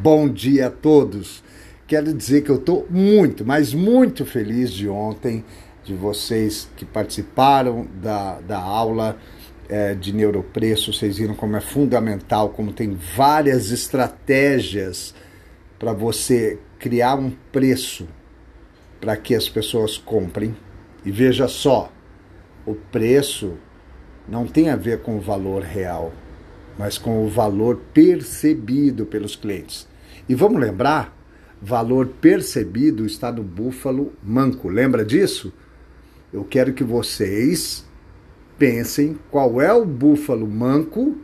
Bom dia a todos. Quero dizer que eu estou muito, mas muito feliz de ontem, de vocês que participaram da, da aula é, de neuropreço. Vocês viram como é fundamental, como tem várias estratégias para você criar um preço para que as pessoas comprem. E veja só, o preço não tem a ver com o valor real mas com o valor percebido pelos clientes. E vamos lembrar, valor percebido está no búfalo manco. Lembra disso? Eu quero que vocês pensem qual é o búfalo manco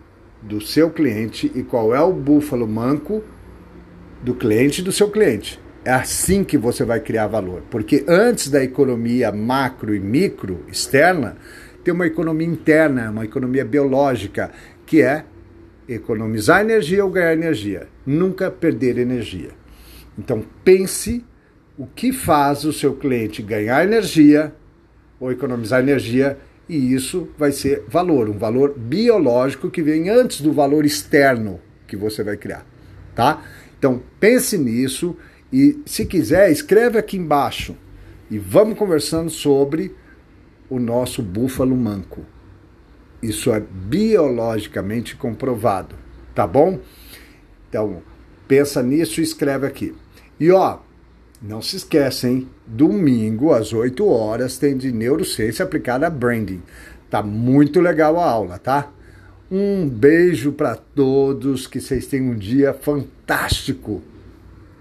do seu cliente e qual é o búfalo manco do cliente do seu cliente. É assim que você vai criar valor. Porque antes da economia macro e micro externa, tem uma economia interna, uma economia biológica, que é economizar energia ou ganhar energia, nunca perder energia. Então pense o que faz o seu cliente ganhar energia ou economizar energia e isso vai ser valor, um valor biológico que vem antes do valor externo que você vai criar, tá? Então pense nisso e se quiser escreve aqui embaixo e vamos conversando sobre o nosso búfalo manco. Isso é biologicamente comprovado, tá bom? Então, pensa nisso e escreve aqui. E ó, não se esquecem, domingo às 8 horas tem de neurociência aplicada a branding. Tá muito legal a aula, tá? Um beijo para todos, que vocês tenham um dia fantástico.